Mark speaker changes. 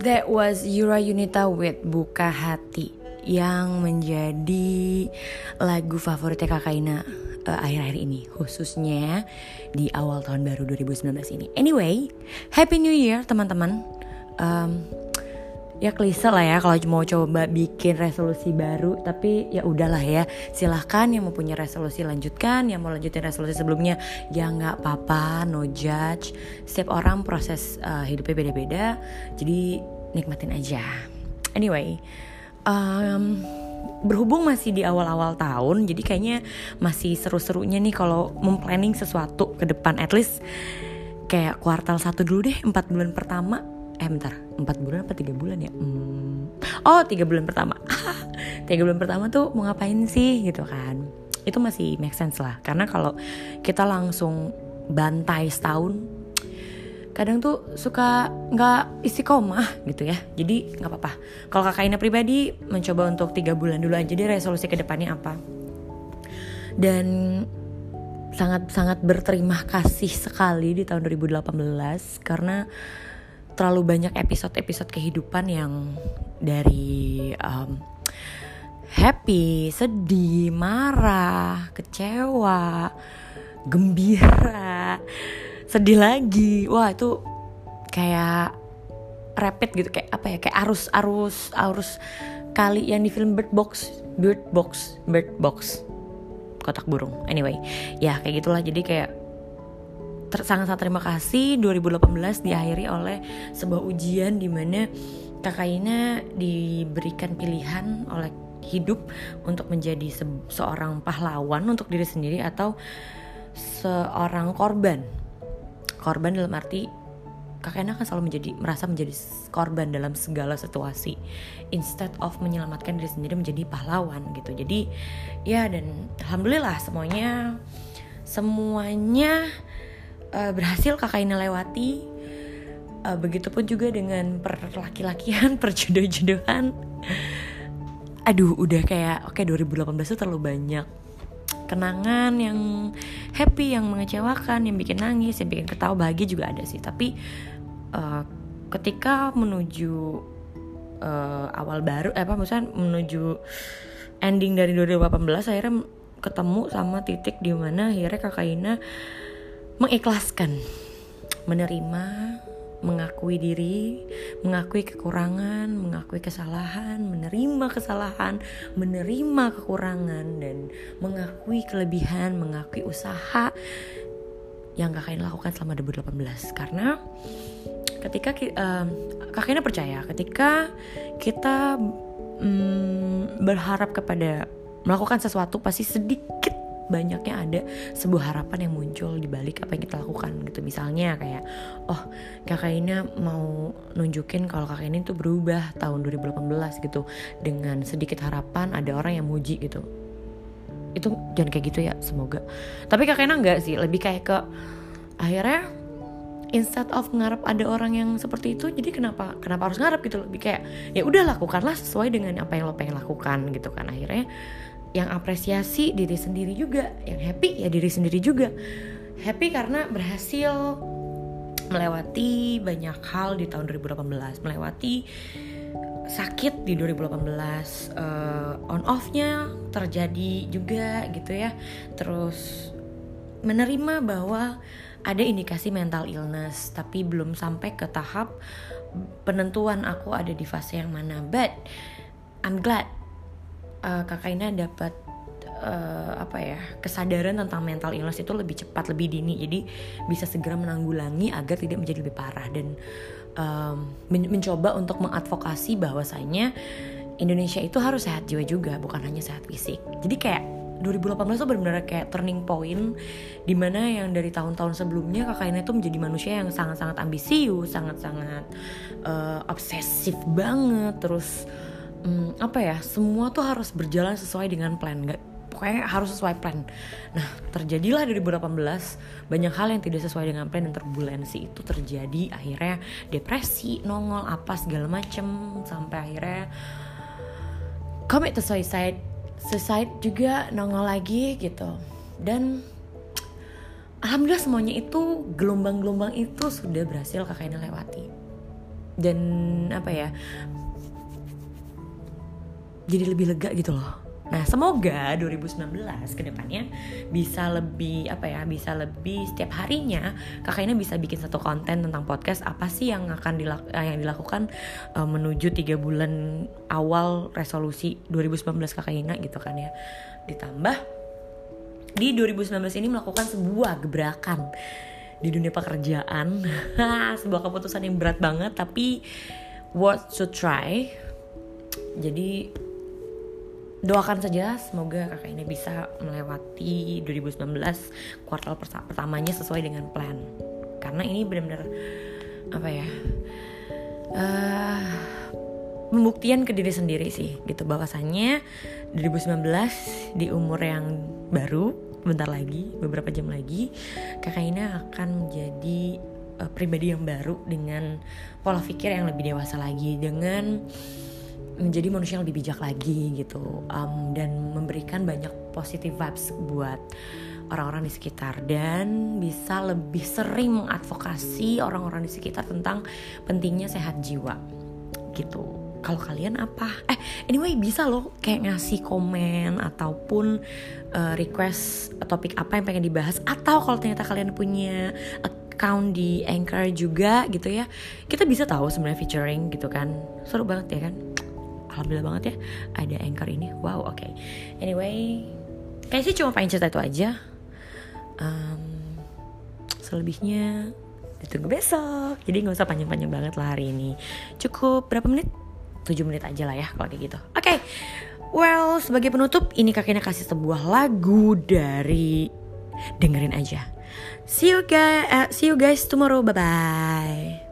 Speaker 1: That was Yura Yunita with Buka Hati yang menjadi lagu favoritnya Kakak Ina uh, akhir-akhir ini khususnya di awal tahun baru 2019 ini. Anyway, Happy New Year teman-teman. Um, ya klise lah ya kalau mau coba bikin resolusi baru tapi ya udahlah ya. Silahkan yang mau punya resolusi lanjutkan yang mau lanjutin resolusi sebelumnya ya nggak apa-apa no judge. Setiap orang proses uh, hidupnya beda-beda jadi nikmatin aja. Anyway um, berhubung masih di awal-awal tahun jadi kayaknya masih seru-serunya nih kalau memplanning sesuatu ke depan. At least kayak kuartal satu dulu deh empat bulan pertama eh bentar. Empat bulan apa tiga bulan ya? Hmm. oh tiga bulan pertama. Tiga bulan pertama tuh mau ngapain sih gitu kan. Itu masih make sense lah. Karena kalau kita langsung bantai setahun kadang tuh suka nggak istiqomah gitu ya. Jadi nggak apa-apa. Kalau kakak Ina pribadi mencoba untuk tiga bulan dulu aja jadi resolusi ke depannya apa. Dan sangat sangat berterima kasih sekali di tahun 2018 karena terlalu banyak episode-episode kehidupan yang dari um, happy, sedih, marah, kecewa, gembira, sedih lagi. Wah, itu kayak rapid gitu kayak apa ya? Kayak arus-arus arus kali yang di film Bird Box, Bird Box, Bird Box. Kotak burung. Anyway, ya kayak gitulah. Jadi kayak sangat-sangat terima kasih 2018 diakhiri oleh sebuah ujian di mana Kakak Ina diberikan pilihan oleh hidup untuk menjadi se seorang pahlawan untuk diri sendiri atau seorang korban. Korban dalam arti Kakak Ina kan selalu menjadi merasa menjadi korban dalam segala situasi instead of menyelamatkan diri sendiri menjadi pahlawan gitu. Jadi ya dan alhamdulillah semuanya semuanya uh, berhasil kakak ini lewati. Uh, begitupun juga dengan perlaki-lakian perjodoh-jodohan. Aduh udah kayak oke okay, 2018 itu terlalu banyak. Kenangan yang happy yang mengecewakan yang bikin nangis yang bikin ketawa bahagia juga ada sih. Tapi uh, ketika menuju uh, awal baru eh, apa misalnya menuju ending dari 2018 akhirnya ketemu sama titik di mana akhirnya kakak Ina mengikhlaskan, menerima, mengakui diri, mengakui kekurangan, mengakui kesalahan, menerima kesalahan, menerima kekurangan dan mengakui kelebihan, mengakui usaha yang kakaknya lakukan selama 2018 karena ketika uh, kakaknya percaya ketika kita um, berharap kepada melakukan sesuatu pasti sedikit banyaknya ada sebuah harapan yang muncul di balik apa yang kita lakukan gitu. Misalnya kayak oh kakak ini mau nunjukin kalau kakak ini tuh berubah tahun 2018 gitu. Dengan sedikit harapan ada orang yang muji gitu. Itu jangan kayak gitu ya semoga. Tapi kakaknya enggak sih lebih kayak ke akhirnya instead of ngarep ada orang yang seperti itu jadi kenapa kenapa harus ngarep gitu. Lebih kayak ya udah lakukanlah sesuai dengan apa yang lo pengen lakukan gitu kan. Akhirnya yang apresiasi diri sendiri juga yang happy ya diri sendiri juga. Happy karena berhasil melewati banyak hal di tahun 2018 melewati sakit di 2018 uh, eh, on off-nya terjadi juga gitu ya. Terus menerima bahwa ada indikasi mental illness tapi belum sampai ke tahap penentuan aku ada di fase yang mana. But I'm glad uh, kakak Ina dapat uh, apa ya kesadaran tentang mental illness itu lebih cepat lebih dini. Jadi bisa segera menanggulangi agar tidak menjadi lebih parah. Dan um, men mencoba untuk mengadvokasi bahwasanya Indonesia itu harus sehat jiwa juga bukan hanya sehat fisik. Jadi kayak 2018 itu benar-benar kayak turning point di mana yang dari tahun-tahun sebelumnya kakak Ina itu menjadi manusia yang sangat-sangat ambisius sangat-sangat uh, obsesif banget. Terus hmm, apa ya semua tuh harus berjalan sesuai dengan plan. Nggak pokoknya harus sesuai plan. Nah terjadilah dari 2018 banyak hal yang tidak sesuai dengan plan dan turbulensi itu terjadi. Akhirnya depresi nongol apa segala macem sampai akhirnya commit to suicide suicide juga nongol lagi gitu. Dan alhamdulillah semuanya itu gelombang-gelombang itu sudah berhasil kakaknya lewati. Dan apa ya jadi lebih lega gitu loh Nah, semoga 2019 ke depannya bisa lebih apa ya, bisa lebih setiap harinya kakak ini bisa bikin satu konten tentang podcast apa sih yang akan dilak yang dilakukan uh, menuju tiga bulan awal resolusi 2019 kakak Ina gitu kan ya. Ditambah di 2019 ini melakukan sebuah gebrakan di dunia pekerjaan. sebuah keputusan yang berat banget tapi worth to try. Jadi doakan saja semoga kakak ini bisa melewati 2019 kuartal pertamanya sesuai dengan plan. Karena ini benar-benar apa ya uh, pembuktian ke diri sendiri sih gitu. Bahwasannya 2019 di umur yang baru bentar lagi beberapa jam lagi kakak ini akan menjadi uh, pribadi yang baru dengan pola pikir yang lebih dewasa lagi dengan menjadi manusia yang lebih bijak lagi gitu. Um, dan memberikan banyak positive vibes buat orang-orang di sekitar. Dan bisa lebih sering mengadvokasi orang-orang di sekitar tentang pentingnya sehat jiwa. Gitu. Kalau kalian apa? Eh anyway bisa loh kayak ngasih komen ataupun uh, request topik apa yang pengen dibahas. Atau kalau ternyata kalian punya account di Anchor juga gitu ya. Kita bisa tahu sebenarnya featuring gitu kan. Seru banget ya kan alhamdulillah banget ya ada anchor ini. Wow oke. Okay. anyway kayaknya sih cuma pengen cerita itu aja. Um, selebihnya ditunggu besok. Jadi nggak usah panjang-panjang banget lah hari ini. Cukup berapa menit? 7 menit aja lah ya kalau kayak gitu. Oke okay. well sebagai penutup ini kakeknya kasih sebuah lagu dari dengerin aja. See you guys uh, see you guys tomorrow bye bye